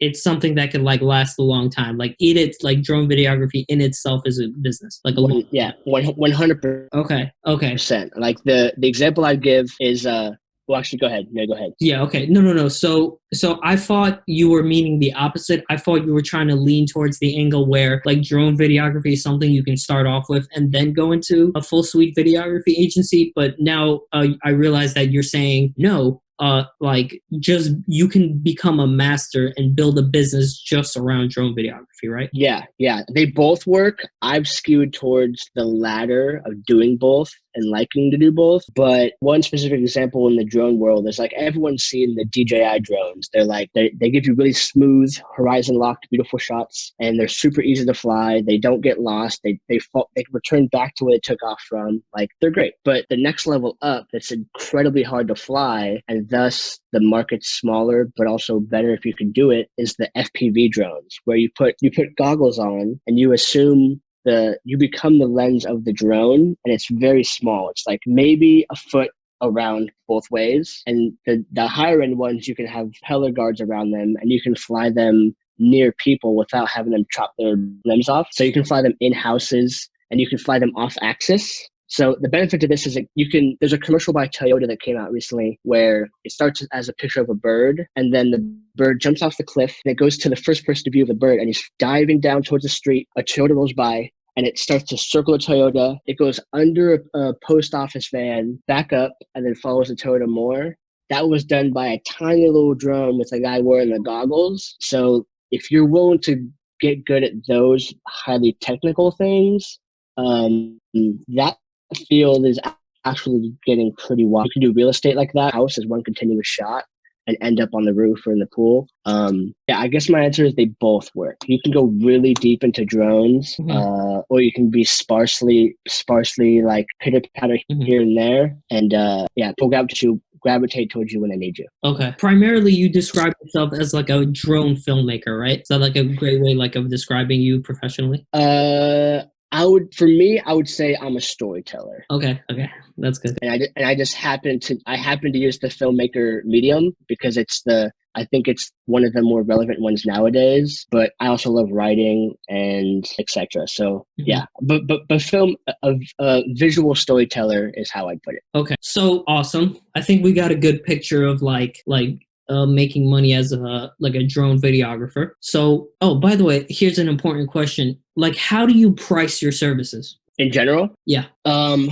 it's something that could like last a long time. Like it, it's like drone videography in itself is a business. Like a long, yeah, one hundred percent. okay, okay. percent. Like the the example I'd give is uh well, actually, go ahead. Yeah, go ahead. Yeah. Okay. No. No. No. So. So I thought you were meaning the opposite. I thought you were trying to lean towards the angle where like drone videography is something you can start off with and then go into a full suite videography agency. But now uh, I realize that you're saying no uh, like just you can become a master and build a business just around drone videography, right? Yeah, yeah. They both work. I've skewed towards the latter of doing both and liking to do both. But one specific example in the drone world is like everyone's seen the DJI drones. They're like they, they give you really smooth, horizon locked, beautiful shots, and they're super easy to fly. They don't get lost. They they fall, they return back to where they took off from. Like they're great. But the next level up, that's incredibly hard to fly, and thus the market's smaller, but also better if you can do it, is the FPV drones, where you put you put goggles on and you assume the you become the lens of the drone and it's very small. It's like maybe a foot around both ways. And the, the higher end ones you can have propeller guards around them and you can fly them near people without having them chop their limbs off. So you can fly them in houses and you can fly them off axis so the benefit to this is that you can. There's a commercial by Toyota that came out recently where it starts as a picture of a bird, and then the bird jumps off the cliff, and it goes to the first person view of the bird, and he's diving down towards the street. A Toyota rolls by, and it starts to circle a Toyota. It goes under a, a post office van, back up, and then follows the Toyota more. That was done by a tiny little drone with a guy wearing the goggles. So if you're willing to get good at those highly technical things, um, that field is actually getting pretty wide. You can do real estate like that. House is one continuous shot and end up on the roof or in the pool. Um, yeah, I guess my answer is they both work. You can go really deep into drones, mm-hmm. uh, or you can be sparsely, sparsely like pitter patter mm-hmm. here and there. And uh, yeah, pull out to gravitate towards you when I need you. Okay. Primarily, you describe yourself as like a drone filmmaker, right? Is that like a great way, like, of describing you professionally? Uh, I would, for me, I would say I'm a storyteller. Okay, okay, that's good. And I and I just happen to I happen to use the filmmaker medium because it's the I think it's one of the more relevant ones nowadays. But I also love writing and etc. So mm-hmm. yeah, but but but film a, a visual storyteller is how I'd put it. Okay, so awesome. I think we got a good picture of like like uh, making money as a like a drone videographer. So, oh, by the way, here's an important question: like, how do you price your services in general? Yeah. Um.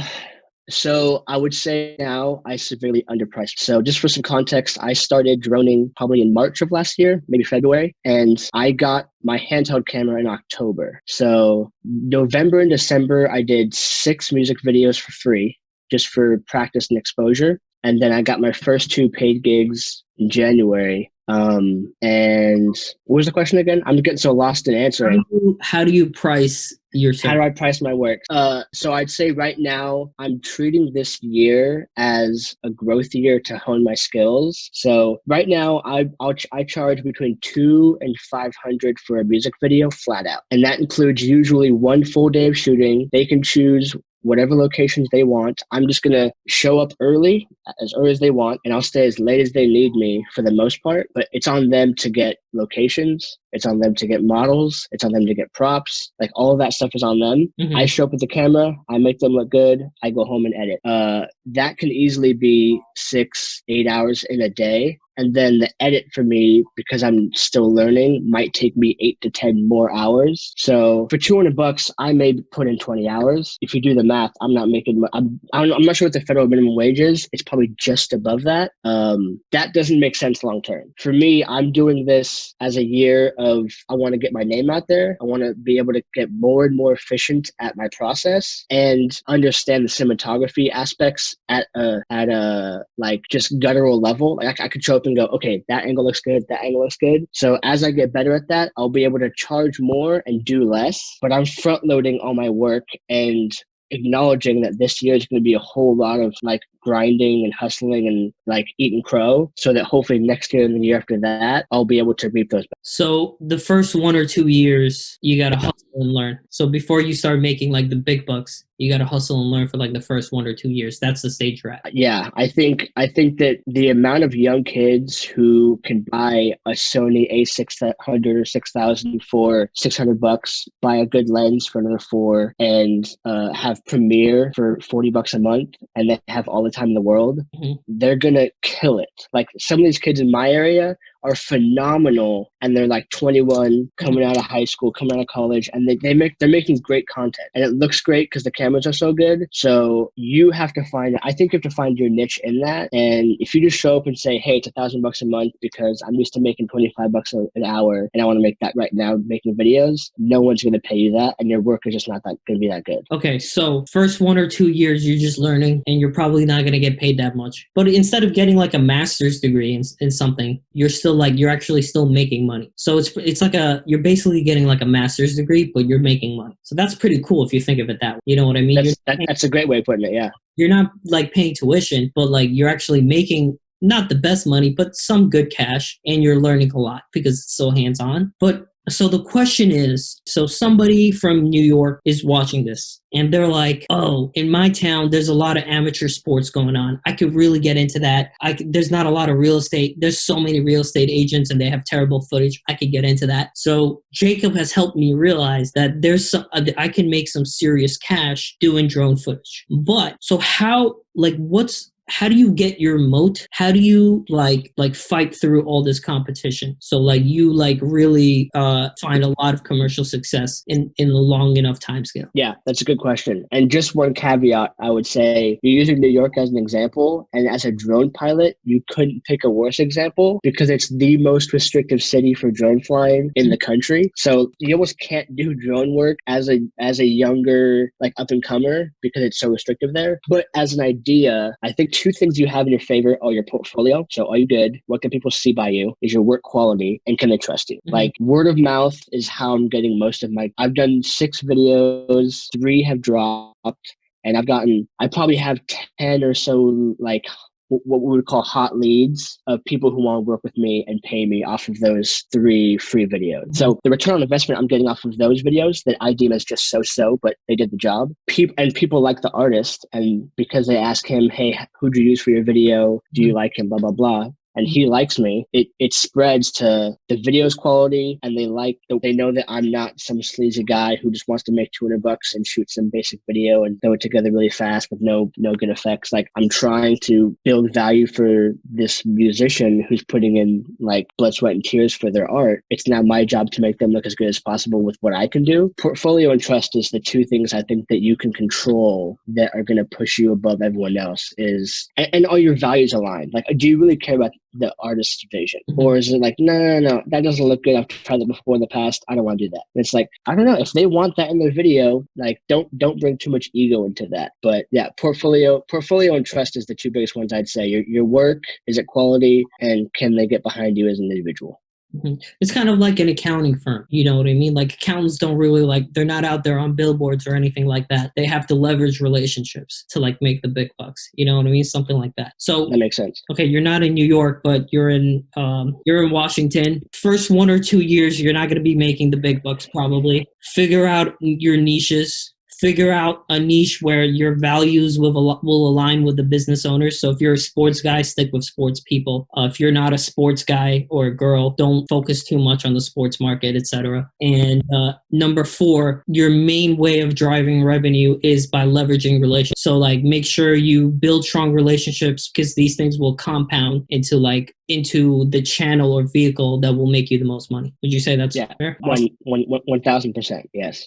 So I would say now I severely underpriced. So just for some context, I started droning probably in March of last year, maybe February, and I got my handheld camera in October. So November and December, I did six music videos for free, just for practice and exposure. And then I got my first two paid gigs in January. Um, and what was the question again? I'm getting so lost in answering. How do you, how do you price your How do I price my work? Uh, so I'd say right now I'm treating this year as a growth year to hone my skills. So right now I I'll, I charge between two and five hundred for a music video flat out, and that includes usually one full day of shooting. They can choose whatever locations they want. I'm just going to show up early, as early as they want, and I'll stay as late as they need me for the most part. But it's on them to get locations. It's on them to get models. It's on them to get props. Like all of that stuff is on them. Mm-hmm. I show up with the camera. I make them look good. I go home and edit. Uh, that can easily be six, eight hours in a day and then the edit for me because i'm still learning might take me eight to ten more hours. So for 200 bucks i may put in 20 hours. If you do the math i'm not making i'm, I'm not sure what the federal minimum wage is. It's probably just above that. Um, that doesn't make sense long term. For me i'm doing this as a year of i want to get my name out there. I want to be able to get more and more efficient at my process and understand the cinematography aspects at a at a like just guttural level. Like I, I could show up and go, okay, that angle looks good, that angle looks good. So as I get better at that, I'll be able to charge more and do less. But I'm front loading all my work and acknowledging that this year is going to be a whole lot of like grinding and hustling and like eating crow so that hopefully next year and the year after that i'll be able to reap those So the first one or two years, you gotta hustle and learn. So before you start making like the big bucks, you gotta hustle and learn for like the first one or two years. That's the stage you're at. Yeah, I think I think that the amount of young kids who can buy a Sony A600 or 6000 for 600 bucks, buy a good lens for another four, and uh, have Premiere for 40 bucks a month, and then have all the time in the world, Mhm. they're gonna kill it. Like some of these kids in my area are phenomenal and they're like 21 coming out of high school coming out of college and they, they make they're making great content. And it looks great because the cameras are so good. So you have to find i think you have to find your niche in that. And if you just show up and say hey it's a thousand bucks a month because i'm used to making 25 bucks an hour and i want to make that right now making videos no one's going to pay you that and your work is just not that going to be that good. Okay, so first one or two years, you're just learning and you're probably not going to get paid that much. But instead of getting like a master's degree in, in something, you're still like, you're actually still making money. So it's, it's like a, you're basically getting like a master's degree, but you're making money. So that's pretty cool if you think of it that way. You know what I mean? That's, that, that's a great way of putting it yeah you're not like paying tuition, but like you're actually making not the best money, but some good cash and you're learning a lot because it's so hands on. But so the question is so somebody from New York is watching this and they're like, oh, in my town, there's a lot of amateur sports going on. I could really get into that. I there's not a lot of real estate. There's so many real estate agents and they have terrible footage. I could get into that. So Jacob has helped me realize that there's some, uh, I can make some serious cash doing drone footage. But so how, like, what's, how do you get your moat how do you like like fight through all this competition so like you like really uh find a lot of commercial success in in a long enough time scale Yeah, that's a good question. And just one caveat, I would say you're using New York as an example, and as a drone pilot, you couldn't pick a worse example because it's the most restrictive city for drone flying in the country. So you almost can't do drone work as a as a younger like up and comer because it's so restrictive there. But as an idea, I think two things you have in your favor are your portfolio. So are you good? What can people see by you? Is your work quality and can they trust you? Mhm. Like word of mouth is how I'm getting most of my I've done six videos, three have dropped, and I've gotten I probably have ten or so like what we would call hot leads of people who want to work with me and pay me off of those three free videos. So the return on investment I'm getting off of those videos that I deem as just so-so, but they did the job. People and people like the artist, and because they ask him, "Hey, who'd you use for your video? Do you mm-hmm. like him?" Blah blah blah and he mm-hmm. likes me, it, it spreads to the video's quality and they like they know that I'm not some sleazy guy who just wants to make 200 bucks and shoot some basic video and throw it together really fast with no no good effects. Like I'm trying to build value for this musician who's putting in like blood, sweat, and tears for their art. It's now my job to make them look as good as possible with what I can do. Portfolio and trust is the two things I think that you can control that are going to push you above everyone else. Is and, and all your values aligned. Like, do you really care about the artist's vision, Mhm. or is it like, no, no, no, that doesn't look good. I've tried that before in the past. I don't want to do that. And it's like, I don't know if they want that in their video. Like, don't don't bring too much ego into that. But yeah, portfolio, portfolio, and trust is the two biggest ones I'd say. Your your work is it quality, and can they get behind you as an individual? Mhm. It's kind of like an accounting firm. You know what I mean? Like accountants don't really like they're not out there on billboards or anything like that. They have to leverage relationships to like make the big bucks. You know what I mean? Something like that. So That makes sense. okay, you're not in New York, but you're in um, you're in Washington. First one or two years, you're not going to be making the big bucks probably. Figure out your niches. Figure out a niche where your values will will align with the business owners. So if you're a sports guy, stick with sports people. Uh, if you're not a sports guy or a girl, don't focus too much on the sports market, etc. And uh, number four, your main way of driving revenue is by leveraging relationships. So like make sure you build strong relationships because these things will compound into like into the channel or vehicle that will make you the most money. Would you say that's Yeah. fair? One one one one thousand percent. Yes.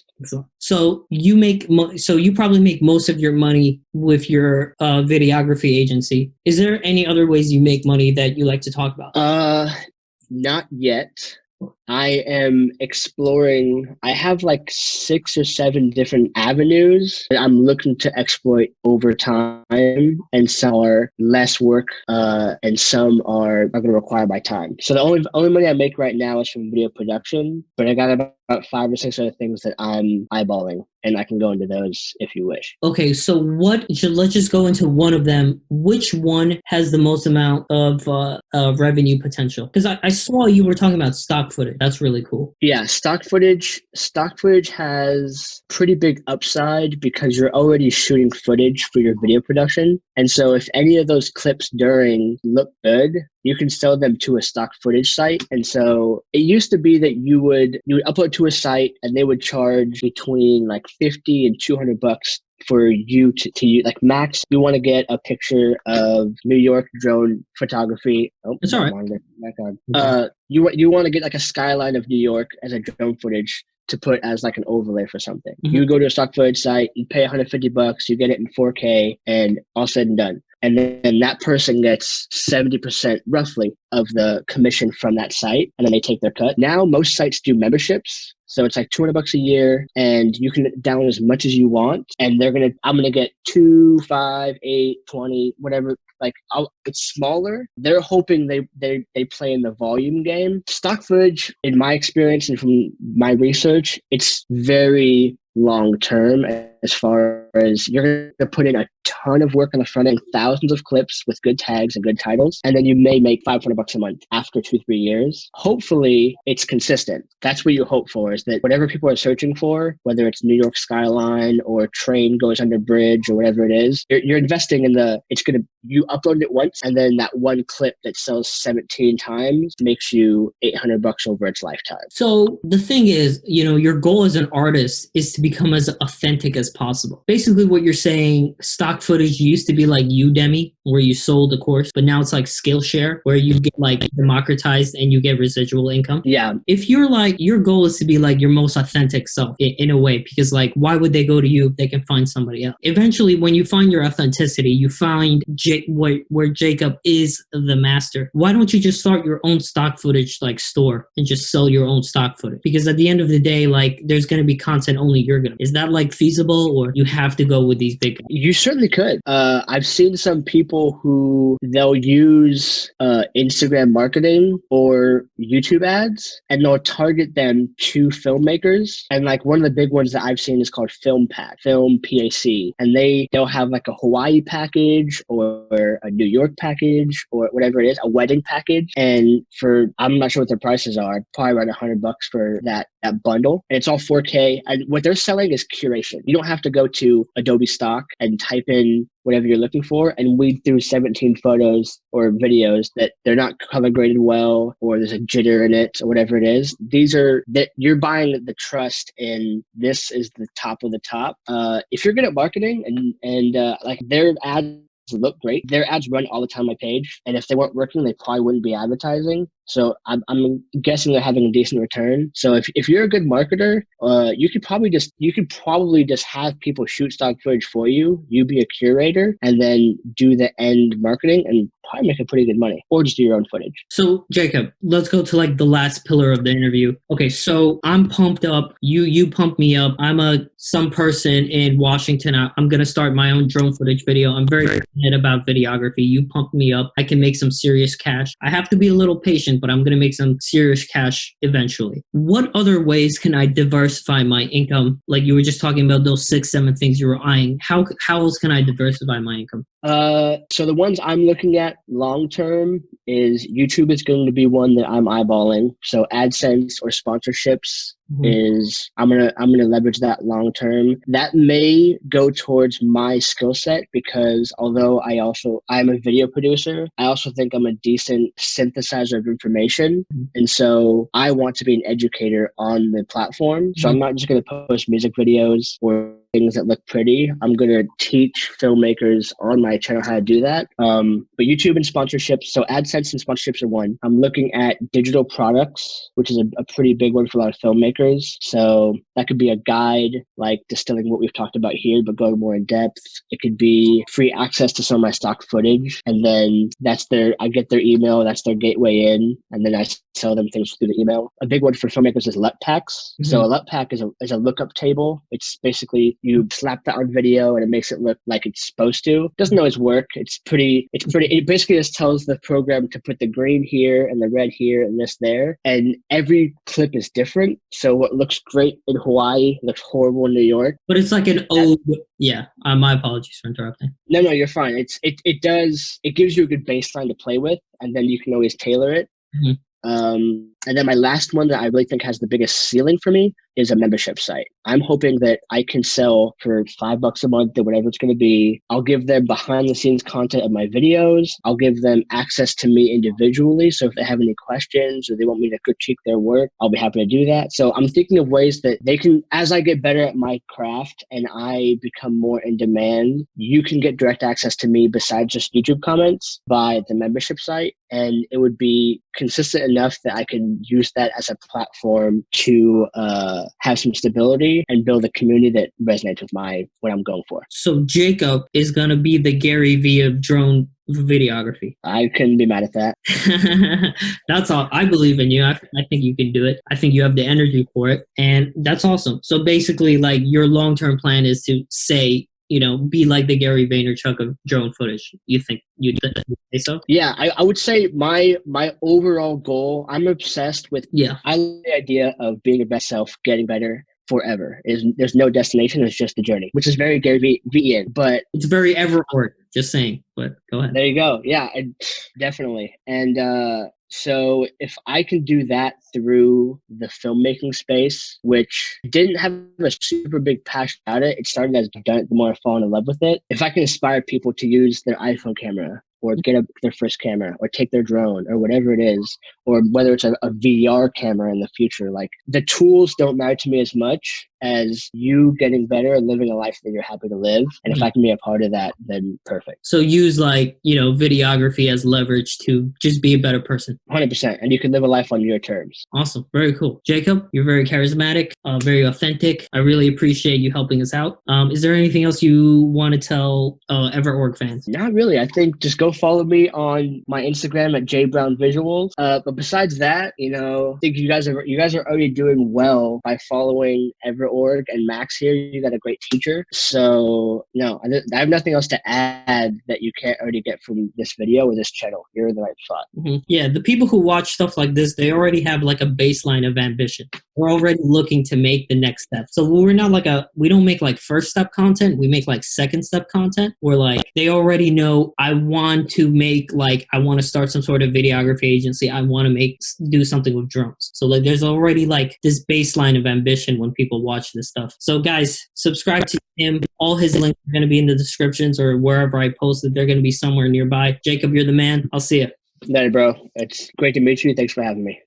So you make mo- so you probably make most of your money with your uh, videography agency. Is there any other ways you make money that you like to talk about? Uh, not yet. I am exploring. I have like six or seven different avenues that I'm looking to exploit over time, and some are less work, uh, and some are, are going to require my time. So the only only money I make right now is from video production, but I got about five or six other things that I'm eyeballing, and I can go into those if you wish. Okay, so what? Let's just go into one of them. Which one has the most amount of uh, uh, revenue potential? Because I, I saw you were talking about stock footage. That's really cool. Yeah, stock footage. Stock footage has pretty big upside because you're already shooting footage for your video production, and so if any of those clips during look good, you can sell them to a stock footage site. And so it used to be that you would you would upload to a site and they would charge between like 50 and 200 bucks for you to, to use like max you want to get a picture of new york drone photography oh It's all right. back on. uh you, you want to get like a skyline of new york as a drone footage to put as like an overlay for something Mhm. you go to a stock footage site you pay 150 bucks you get it in 4k and all said and done and then that person gets 70% roughly of the commission from that site and then they take their cut. Now most sites do memberships so it's like 200 bucks a year and you can download as much as you want. And they're gonna i'm gonna get two five eight 20 whatever like I'll, it's smaller. They're hoping they, they they play in the volume game. Stock footage in my experience and from my research it's very long term as far as you're going to put in a ton of work on the front end, thousands of clips with good tags and good titles, and then you may make 500 bucks a month after two, three years. Hopefully, it's consistent. That's what you hope for is that whatever people are searching for, whether it's New York skyline or train goes under bridge or whatever it is, you're, you're investing in the, it's going to, you upload it once, and then that one clip that sells 17 times makes you 800 bucks over its lifetime. So the thing is, you know, your goal as an artist is to become as authentic as possible. Basically, what you're saying, stock footage used to be like Udemy, where you sold the course, but now it's like Skillshare, where you get like democratized and you get residual income. Yeah, If you're like, your goal is to be like your most authentic self in, in a way, because like, why would they go to you if they can find somebody else? Eventually, when you find your authenticity, you find J- where, where Jacob is the master. Why don't you just start your own stock footage like store and just sell your own stock footage? Because at the end of the day, like, there's going to be content only you're going to. Is that like feasible or you have to go with these big? You certainly could. Uh, I've seen some people who they'll use uh, Instagram marketing or YouTube ads and they'll target them to filmmakers. And like one of the big ones that I've seen is called Film Pack, Film PAC. And they, they'll have like a Hawaii package or a New York package or whatever it is, a wedding package. And for, I'm not sure what their prices are, probably around 100 bucks for that, that bundle. And it's all 4K. And what they're selling is curation. You don't have to go to Adobe Stock and type in whatever you're looking for and weed through 17 photos or videos that they're not color graded well or there's a jitter in it or whatever it is these are that you're buying the trust in this is the top of the top uh, if you're good at marketing and and uh, like their ads look great their ads run all the time on my page and if they weren't working they probably wouldn't be advertising so I'm, I'm guessing they're having a decent return. So if, if you're a good marketer, uh, you could probably just you could probably just have people shoot stock footage for you. You be a curator and then do the end marketing and probably make a pretty good money, or just do your own footage. So Jacob, let's go to like the last pillar of the interview. Okay, so I'm pumped up. You you pump me up. I'm a some person in Washington. I, I'm gonna start my own drone footage video. I'm very passionate about videography. You pump me up. I can make some serious cash. I have to be a little patient, but I'm gonna make some serious cash eventually. What other ways can I diversify my income? Like you were just talking about those six, seven things you were eyeing. How how else can I diversify my income? Uh, so the ones I'm looking at long term is YouTube is going to be one that I'm eyeballing. So AdSense or sponsorships is I'm gonna I'm gonna leverage that long term. That may go towards my skill set because although I also I'm a video producer, I also think I'm a decent synthesizer of information, Mhm. and so I want to be an educator on the platform. So I'm not just gonna post music videos or things that look pretty. I'm gonna teach filmmakers on my channel how to do that. Um, but YouTube and sponsorships, so AdSense and sponsorships are one. I'm looking at digital products, which is a, a pretty big one for a lot of filmmakers. So that could be a guide, like distilling what we've talked about here, but going more in depth. It could be free access to some of my stock footage, and then that's their I get their email, that's their gateway in, and then I sell them things through the email. A big one for filmmakers is LUT packs. So a LUT pack is a is a lookup table. It's basically you slap that on video and it makes it look like it's supposed to. Doesn't always work. It's pretty. It's pretty. It basically just tells the program to put the green here and the red here and this there, and every clip is different. So what looks great in Hawaii looks horrible in New York. But it's like an old, Yeah. Uh, my apologies for interrupting. No, no, you're fine. It's it it does it gives you a good baseline to play with, and then you can always tailor it. Mhm. Um, and then my last one that I really think has the biggest ceiling for me is a membership site. I'm hoping that I can sell for five bucks a month or whatever it's going to be. I'll give them behind the scenes content of my videos. I'll give them access to me individually. So if they have any questions or they want me to critique their work, I'll be happy to do that. So I'm thinking of ways that they can, as I get better at my craft and I become more in demand, you can get direct access to me besides just YouTube comments by the membership site. And it would be consistent enough that I can use that as a platform to uh, have some stability and build a community that resonates with my what I'm going for. So Jacob is gonna be the Gary V of drone videography. I couldn't be mad at that. that's all. I believe in you. I, I think you can do it. I think you have the energy for it, and that's awesome. So basically, like your long term plan is to say you know, be like the Gary Vaynerchuk of drone footage. You think you say so? Yeah, I, I would say my my overall goal. I'm obsessed with. Yeah, I love the idea of being your best self, getting better forever. Is there's no destination. It's just the journey, which is very Gary V. But it's very EverOrg. Just saying. But go ahead. There you go. Yeah, I, definitely. And uh, so if I can do that through the filmmaking space, which didn't have a super big passion about it, it started as done it, the more I've fallen in love with it. If I can inspire people to use their iPhone camera or get a, their first camera or take their drone or whatever it is, or whether it's a, a VR camera in the future, like the tools don't matter to me as much as you getting better and living a life that you're happy to live. And if I can be a part of that, then perfect. So use like, you know, videography as leverage to just be a better person. 100%. And you can live a life on your terms. Awesome. Very cool. Jacob, you're very charismatic, uh, very authentic. I really appreciate you helping us out. Um, is there anything else you want to tell uh, EverOrg fans? Not really. I think just go follow me on my Instagram at jbrownvisuals. Uh, but besides that, you know, I think you guys are you guys are already doing well by following Ever org and Max here. You got a great teacher. So no, I have nothing else to add that you can't already get from this video or this channel. You're in the right spot. Mm-hmm. Yeah, the people who watch stuff like this, they already have like a baseline of ambition. We're already looking to make the next step. So we're not like a we don't make like first step content. We make like second step content. Where like they already know I want to make like I want to start some sort of videography agency. I want to make do something with drones. So like there's already like this baseline of ambition when people watch watch this stuff. So, guys, subscribe to him. All his links are going to be in the descriptions or wherever I posted. They're going to be somewhere nearby. Jacob, you're the man. I'll see you. Night, bro. It's great to meet you. Thanks for having me.